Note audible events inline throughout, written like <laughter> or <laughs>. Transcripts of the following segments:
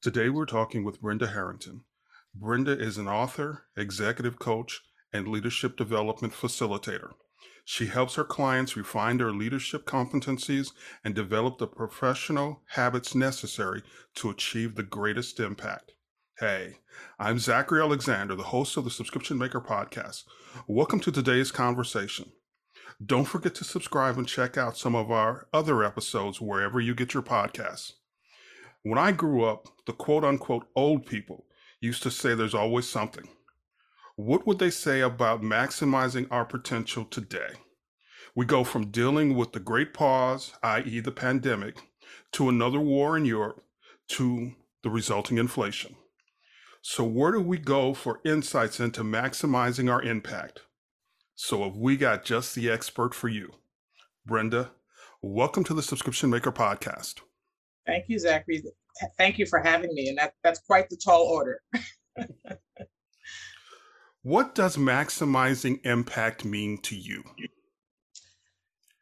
Today we're talking with Brenda Harrington. Brenda is an author, executive coach, and leadership development facilitator. She helps her clients refine their leadership competencies and develop the professional habits necessary to achieve the greatest impact. Hey, I'm Zachary Alexander, the host of the Subscription Maker podcast. Welcome to today's conversation. Don't forget to subscribe and check out some of our other episodes wherever you get your podcasts. When I grew up, the quote unquote old people used to say there's always something. What would they say about maximizing our potential today? We go from dealing with the great pause, i.e., the pandemic, to another war in Europe, to the resulting inflation. So, where do we go for insights into maximizing our impact? So, have we got just the expert for you? Brenda, welcome to the Subscription Maker podcast. Thank you, Zachary. Thank you for having me. And that, that's quite the tall order. <laughs> what does maximizing impact mean to you?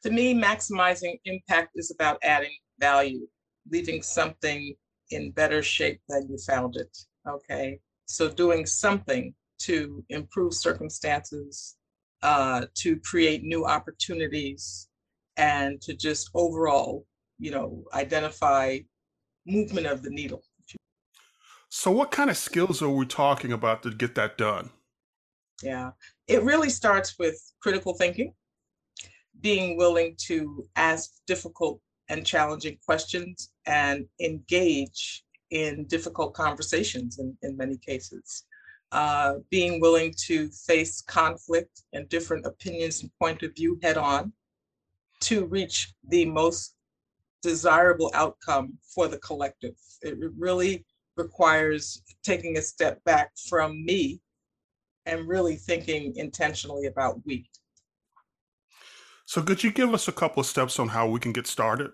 To me, maximizing impact is about adding value, leaving something in better shape than you found it. Okay. So doing something to improve circumstances, uh, to create new opportunities, and to just overall you know, identify movement of the needle. So, what kind of skills are we talking about to get that done? Yeah, it really starts with critical thinking, being willing to ask difficult and challenging questions and engage in difficult conversations in, in many cases. Uh, being willing to face conflict and different opinions and point of view head on to reach the most desirable outcome for the collective. It really requires taking a step back from me and really thinking intentionally about we. So could you give us a couple of steps on how we can get started?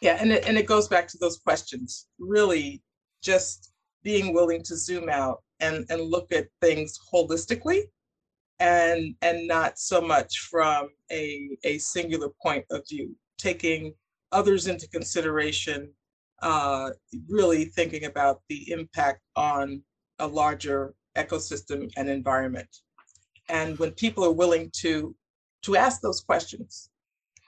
Yeah, and it, and it goes back to those questions. Really just being willing to zoom out and, and look at things holistically and and not so much from a, a singular point of view taking others into consideration, uh, really thinking about the impact on a larger ecosystem and environment. And when people are willing to, to ask those questions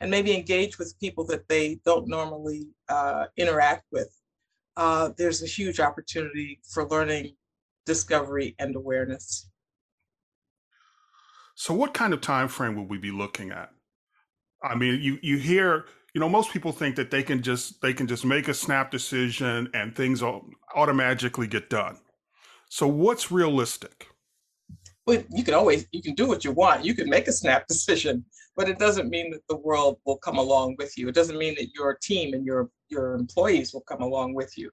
and maybe engage with people that they don't normally uh, interact with, uh, there's a huge opportunity for learning, discovery, and awareness. So, what kind of time frame would we be looking at? I mean, you you hear, you know, most people think that they can just they can just make a snap decision and things automatically get done. So what's realistic? Well, you can always you can do what you want. You can make a snap <laughs> decision, but it doesn't mean that the world will come along with you. It doesn't mean that your team and your your employees will come along with you.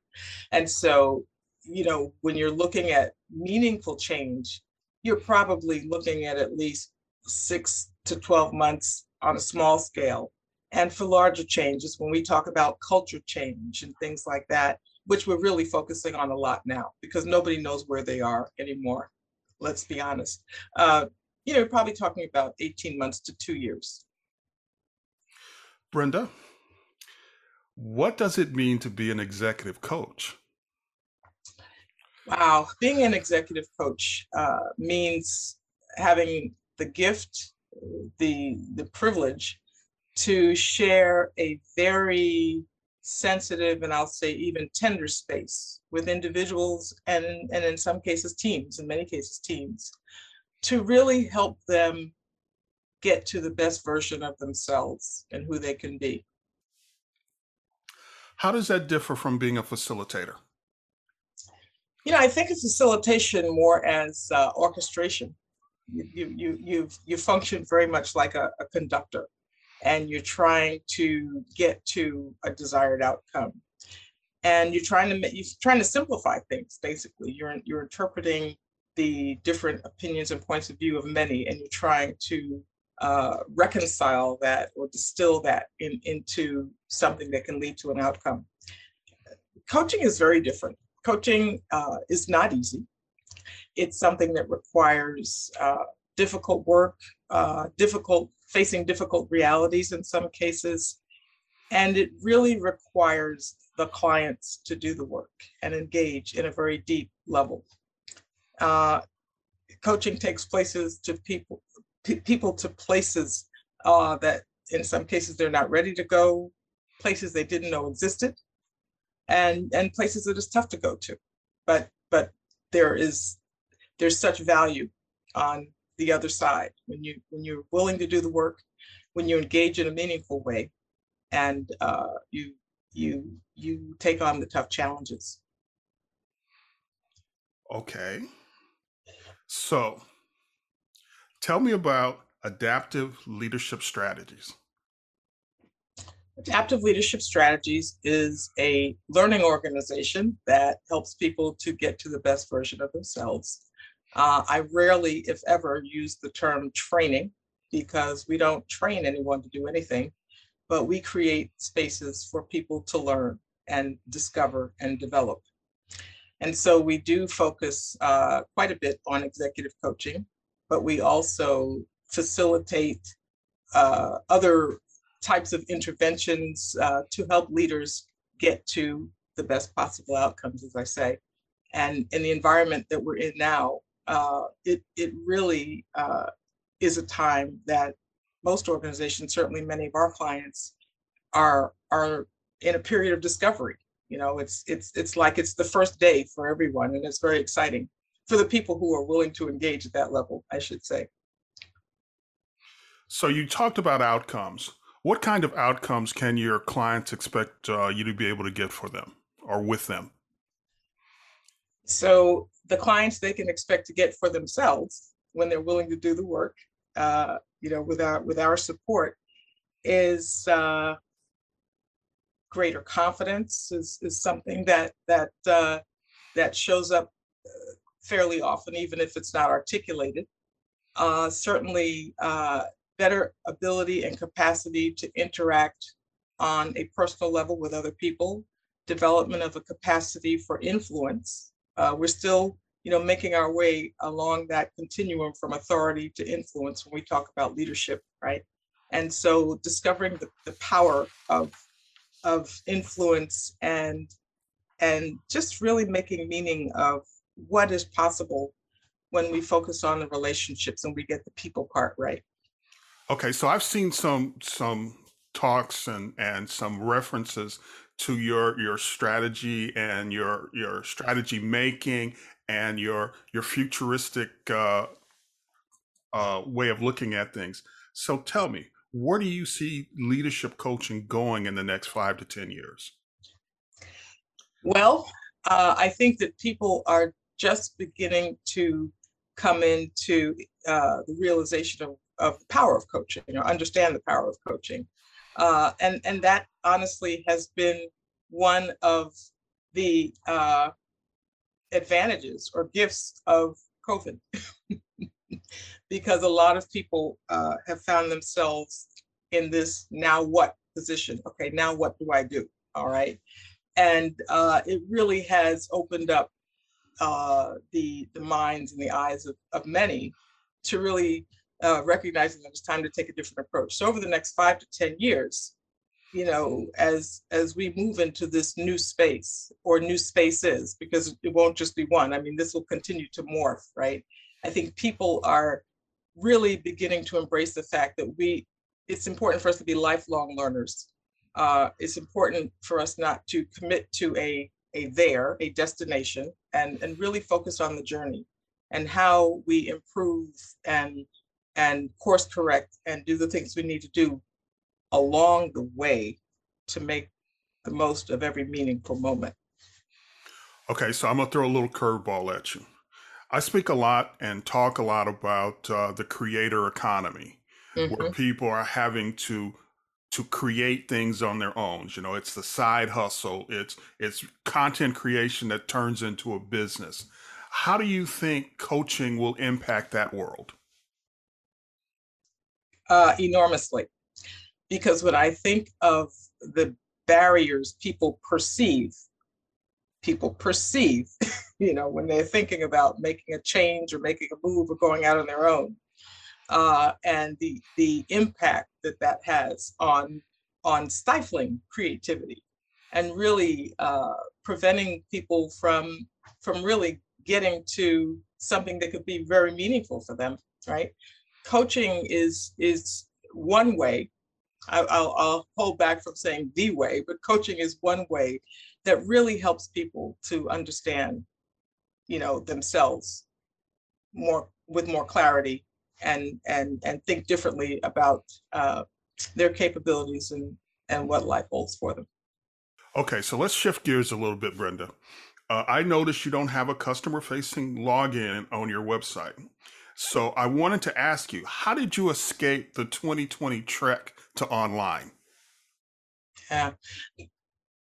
And so, you know, when you're looking at meaningful change, you're probably looking at at least 6 to 12 months on a small scale. And for larger changes, when we talk about culture change and things like that, which we're really focusing on a lot now because nobody knows where they are anymore. Let's be honest. Uh, you know, probably talking about 18 months to two years. Brenda, what does it mean to be an executive coach? Wow, being an executive coach uh, means having the gift the the privilege to share a very sensitive and I'll say even tender space with individuals and, and in some cases teams, in many cases teams, to really help them get to the best version of themselves and who they can be. How does that differ from being a facilitator? You know, I think of facilitation more as uh, orchestration you you you you function very much like a, a conductor and you're trying to get to a desired outcome. And you're trying to you're trying to simplify things basically. You're you're interpreting the different opinions and points of view of many and you're trying to uh, reconcile that or distill that in, into something that can lead to an outcome. Coaching is very different. Coaching uh, is not easy. It's something that requires uh, difficult work, uh, difficult facing difficult realities in some cases, and it really requires the clients to do the work and engage in a very deep level. Uh, coaching takes places to people, people to places uh, that in some cases they're not ready to go, places they didn't know existed, and and places that is tough to go to. But but there is there's such value on the other side when you when you're willing to do the work, when you engage in a meaningful way, and uh, you you you take on the tough challenges. Okay. So tell me about adaptive leadership strategies. Adaptive Leadership Strategies is a learning organization that helps people to get to the best version of themselves. Uh, I rarely, if ever, use the term training because we don't train anyone to do anything, but we create spaces for people to learn and discover and develop. And so we do focus uh, quite a bit on executive coaching, but we also facilitate uh, other types of interventions uh, to help leaders get to the best possible outcomes, as I say. And in the environment that we're in now, uh, it, it really uh, is a time that most organizations, certainly many of our clients, are, are in a period of discovery. You know, it's it's it's like it's the first day for everyone, and it's very exciting for the people who are willing to engage at that level, I should say. So you talked about outcomes. What kind of outcomes can your clients expect uh, you to be able to get for them or with them? So the clients they can expect to get for themselves when they're willing to do the work, uh, you know, with our with our support, is uh, greater confidence is is something that that uh, that shows up uh, fairly often, even if it's not articulated. Uh, certainly, uh, better ability and capacity to interact on a personal level with other people, development of a capacity for influence. Uh, we're still, you know, making our way along that continuum from authority to influence when we talk about leadership, right? And so discovering the, the power of, of influence and, and just really making meaning of what is possible when we focus on the relationships and we get the people part right. Okay, so I've seen some some talks and and some references to your your strategy and your your strategy making and your your futuristic uh, uh, way of looking at things. So tell me, where do you see leadership coaching going in the next five to ten years? Well, uh, I think that people are just beginning to come into uh, the realization of of the power of coaching or understand the power of coaching. Uh, and, and that honestly has been one of the uh, advantages or gifts of COVID. <laughs> because a lot of people uh, have found themselves in this now what position. Okay, now what do I do? All right. And uh, it really has opened up uh, the, the minds and the eyes of, of many to really uh, recognizing that it's time to take a different approach. So over the next five to 10 years, you know, as as we move into this new space or new spaces, because it won't just be one. I mean, this will continue to morph, right? I think people are really beginning to embrace the fact that we, it's important for us to be lifelong learners. Uh, it's important for us not to commit to a, a there, a destination, and, and really focus on the journey and how we improve and and course correct and do the things we need to do along the way to make the most of every meaningful moment. Okay, so I'm gonna throw a little curveball at you. I speak a lot and talk a lot about uh, the creator economy, mm-hmm. where people are having to to create things on their own. You know, it's the side hustle. It's it's content creation that turns into a business. How do you think coaching will impact that world? Uh, enormously. Because when I think of the barriers people perceive, people perceive, <laughs> you know, when they're thinking about making a change or making a move or going out on their own, uh, and the the impact that that has on on stifling creativity and really uh, preventing people from from really getting to something that could be very meaningful for them right coaching is is one way I, will I'll hold back from saying the way but coaching is one way that really helps people to understand you know themselves more with more clarity and and and think differently about uh, their capabilities and and what life holds for them Okay, so let's shift gears a little bit, Brenda. Uh, I noticed you don't have a customer facing login on your website. So I wanted to ask you, how did you escape the 2020 trek to online? Yeah.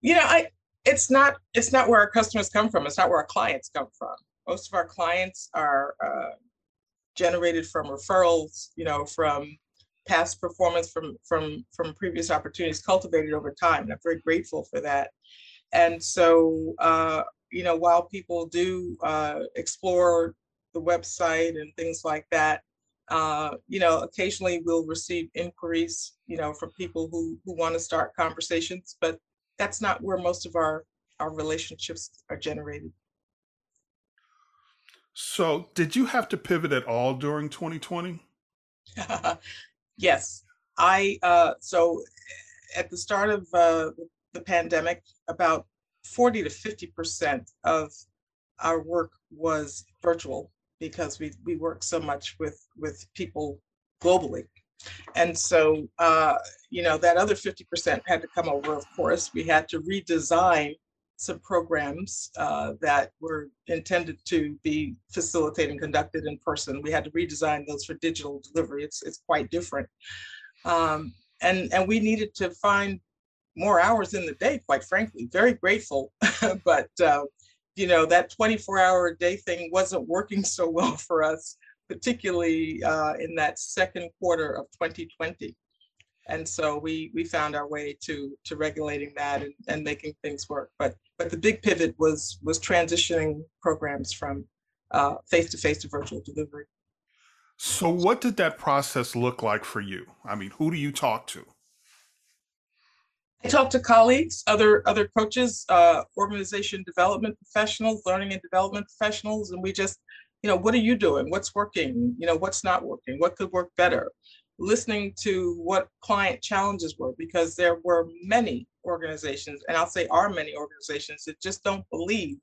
You know, I it's not it's not where our customers come from. It's not where our clients come from. Most of our clients are uh, generated from referrals, you know, from past performance from from from previous opportunities cultivated over time and i'm very grateful for that and so uh, you know while people do uh, explore the website and things like that uh, you know occasionally we'll receive inquiries you know from people who who want to start conversations but that's not where most of our our relationships are generated. So did you have to pivot at all during 2020 <laughs> Yes, I, uh, so at the start of uh, the pandemic, about 40 to 50% of our work was virtual because we, we work so much with, with people globally. And so, uh, you know, that other 50% had to come over, of course. We had to redesign some programs uh, that were intended to be facilitated and conducted in person. We had to redesign those for digital delivery. It's, it's quite different. Um, and, and we needed to find more hours in the day, quite frankly, very grateful. <laughs> but, uh, you know, that 24 hour a day thing wasn't working so <laughs> well for us, particularly uh, in that second quarter of 2020 and so we we found our way to to regulating that and, and making things work. But but the big pivot was was transitioning programs from uh, face-to-face to virtual delivery. So what did that process look like for you? I mean who do you talk to i talk to colleagues other other coaches uh, organization development professionals learning and development professionals and we just you know what are you doing? What's working? You know what's not working? What could work better? Listening to what client challenges were because there were many organizations, and I'll say are many organizations that just don't believe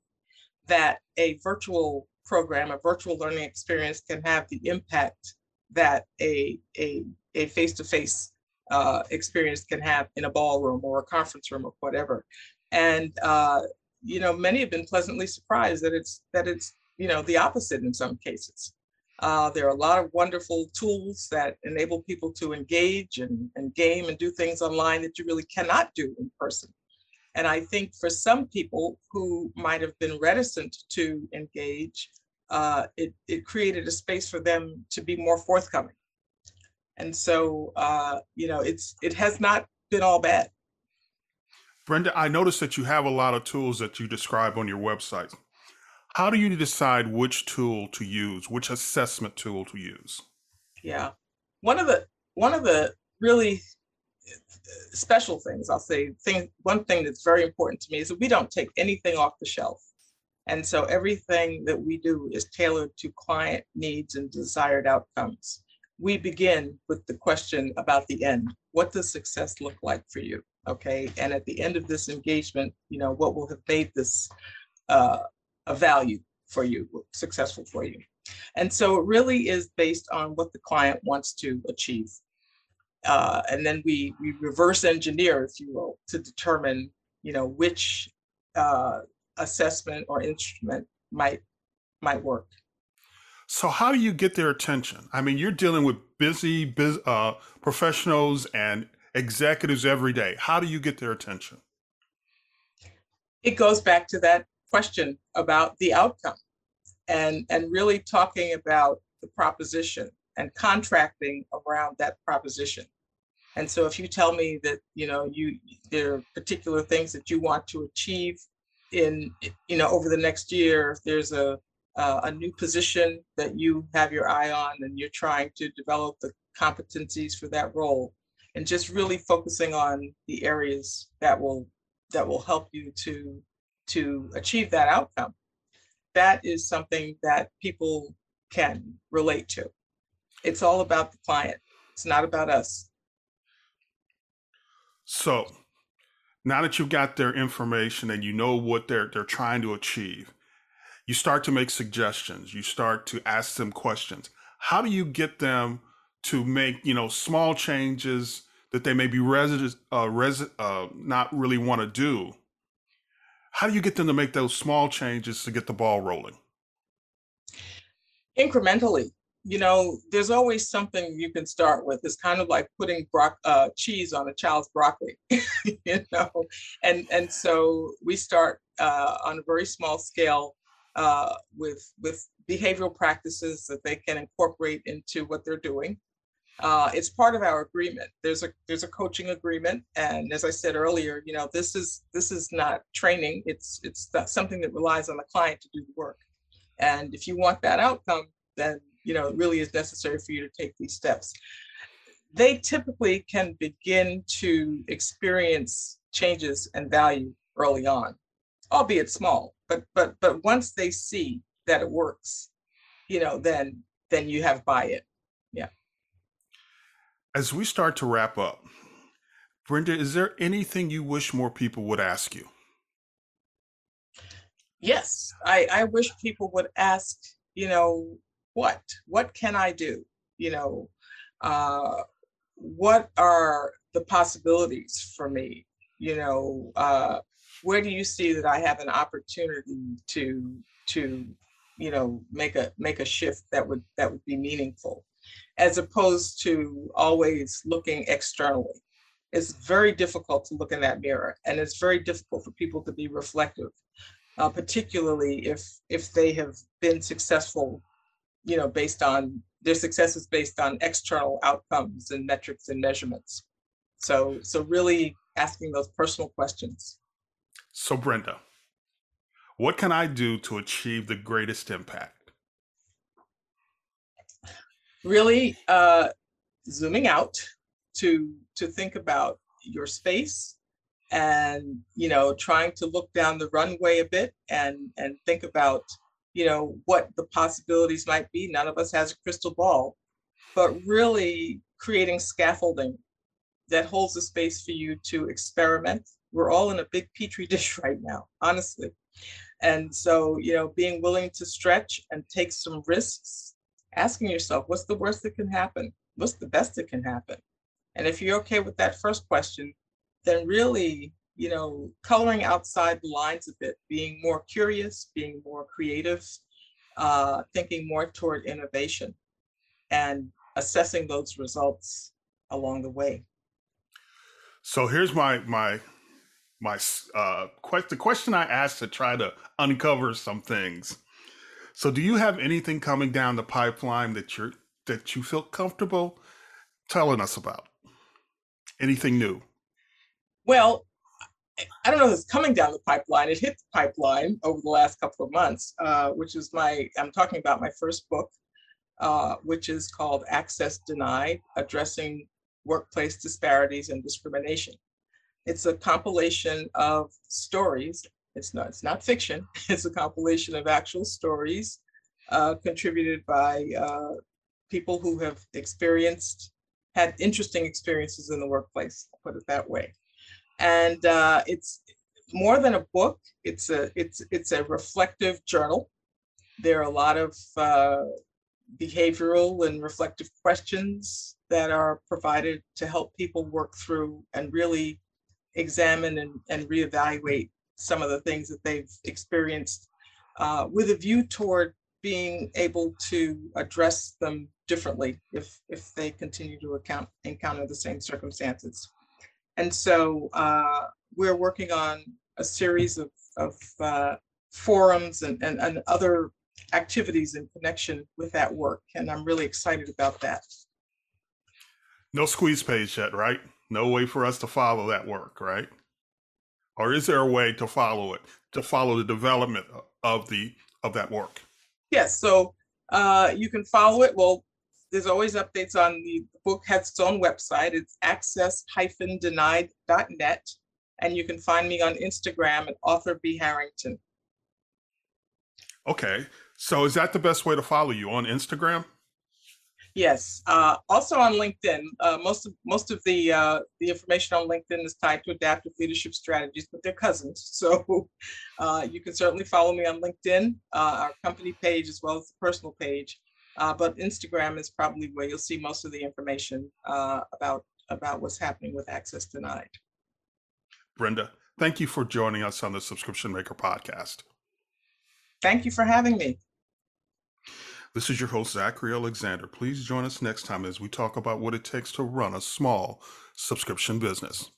that a virtual program, a virtual learning experience can have the impact that a, a, a face-to-face uh, experience can have in a ballroom or a conference room or whatever. And, uh, you know, many have been pleasantly surprised that it's, that it's, you know, the opposite in some cases. Uh, there are a lot of wonderful tools that enable people to engage and, and game and do things online that you really cannot do in person. And I think for some people who might have been reticent to engage, uh, it, it created a space for them to be more forthcoming. And so, uh, you know, it's it has not been all bad. Brenda, I noticed that you have a lot of tools that you describe on your website. How do you decide which tool to use, which assessment tool to use? Yeah, one of the one of the really uh, special things I'll say thing one thing that's very important to me is that we don't take anything off the shelf. And so everything that we do is tailored to client needs and desired outcomes. We begin with the question about the end. What does success look like for you? Okay. And at the end of this engagement, you know, what will have made this uh, a value for you, successful for you. And so it really is based on what the client wants to achieve. Uh, and then we, we reverse engineer, if you will, to determine, you know, which uh, assessment or instrument might might work. So how do you get their attention? I mean, you're dealing with busy biz, uh, professionals and executives every day. How do you get their attention? It goes back to that question about the outcome and, and really talking about the proposition and contracting around that proposition. And so if you tell me that, you know, you there are particular things that you want to achieve in, you know, over the next year, if there's a, uh, a new position that you have your eye on and you're trying to develop the competencies for that role. And just really focusing on the areas that will that will help you to to achieve that outcome. That is something that people can relate to. It's all about the client. It's not about us. So now that you've got their information and you know what they're they're trying to achieve you start to make suggestions you start to ask them questions. How do you get them to make you know small changes that they may be resident, uh, resi- uh, not really want to do? How do you get them to make those small changes to get the ball rolling? Incrementally you know there's always something you can start with. It's kind of like putting bro- uh, cheese on a child's broccoli <laughs> you know? And and so we start uh, on a very small scale uh, with with behavioral practices that they can incorporate into what they're doing. Uh, it's part of our agreement. There's a there's a coaching agreement, and as I said earlier, you know this is this is not training. It's it's something that relies on the client to do the work. And if you want that outcome, then you know it really is necessary for you to take these steps. They typically can begin to experience changes and value early on, albeit small. But but but once they see that it works, you know, then then you have buy it. Yeah. As we start to wrap up, Brenda, is there anything you wish more people would ask you? Yes, I, I wish people would ask, you know, what? What can I do? You know, uh, what are the possibilities for me? You know, uh, where do you see that I have an opportunity to to you know make a make a shift that would that would be meaningful as opposed to always looking externally? It's very difficult to look in that mirror and it's very difficult for people to be reflective uh, particularly if if they have been successful you know based on their success is based on external outcomes and metrics and measurements. So so really asking those personal questions so brenda what can I do to achieve the greatest impact? Really uh, zooming out to to think about your space and you know trying to look down the runway a bit and and think about you know what the possibilities might be none of us has a crystal ball but really creating scaffolding that holds a space for you to experiment we're all in a big petri <laughs> dish right now honestly and so, you know, being willing to stretch and take some risks, asking yourself, what's the worst that can happen? What's the best that can happen? And if you're okay with that first question, then really, you know, coloring outside the lines a bit, being more curious, being more creative, uh, thinking more toward innovation and assessing those results along the way. So here's my my my uh, quest, the question I asked to try to uncover some things. So, do you have anything coming down the pipeline that you're that you feel comfortable telling us about? Anything new? Well, I don't know if it's coming down the pipeline. It hit the pipeline over the last couple of months, uh, which is my, I'm talking about my first book, uh, which is called Access Denied Addressing Workplace Disparities and Discrimination. It's a compilation of stories. It's not, it's not fiction. <laughs> It's a compilation of actual stories uh, contributed by uh, people who have experienced, had interesting experiences in the workplace, put it that way. And uh, it's more than a book, it's a, it's, it's a reflective journal. There are a lot of uh, behavioral and reflective questions that are provided to help people work through and really examine and, and reevaluate some of the things that they've experienced uh, with a view toward being able to address them differently if if they continue to account encounter the same circumstances. And so uh, we're working on a series of, of uh, forums and, and, and other activities in connection with that work. And I'm really excited about that. No squeeze page yet, right? No way for us to follow that work, right? Or is there a way to follow it, to follow the development of the of that work? Yes, so uh, you can follow it. Well, there's always updates on the book has its own website. It's access-denied.net. And you can find me on Instagram at author B Harrington. Okay. So is that the best way to follow you on Instagram? Yes. Uh, also on LinkedIn, uh, most of most of the uh, the information on LinkedIn is tied to adaptive leadership strategies, but they're cousins. <laughs> So uh, you can certainly follow me on LinkedIn, uh, our company page as well as the personal page. Uh, but Instagram is probably where you'll see most of the information about about what's happening with Access Denied. Brenda, thank you for joining us on the Subscription Maker podcast. Thank you for having me. This is your host, Zachary Alexander. Please join us next time as we talk about what it takes to run a small subscription business.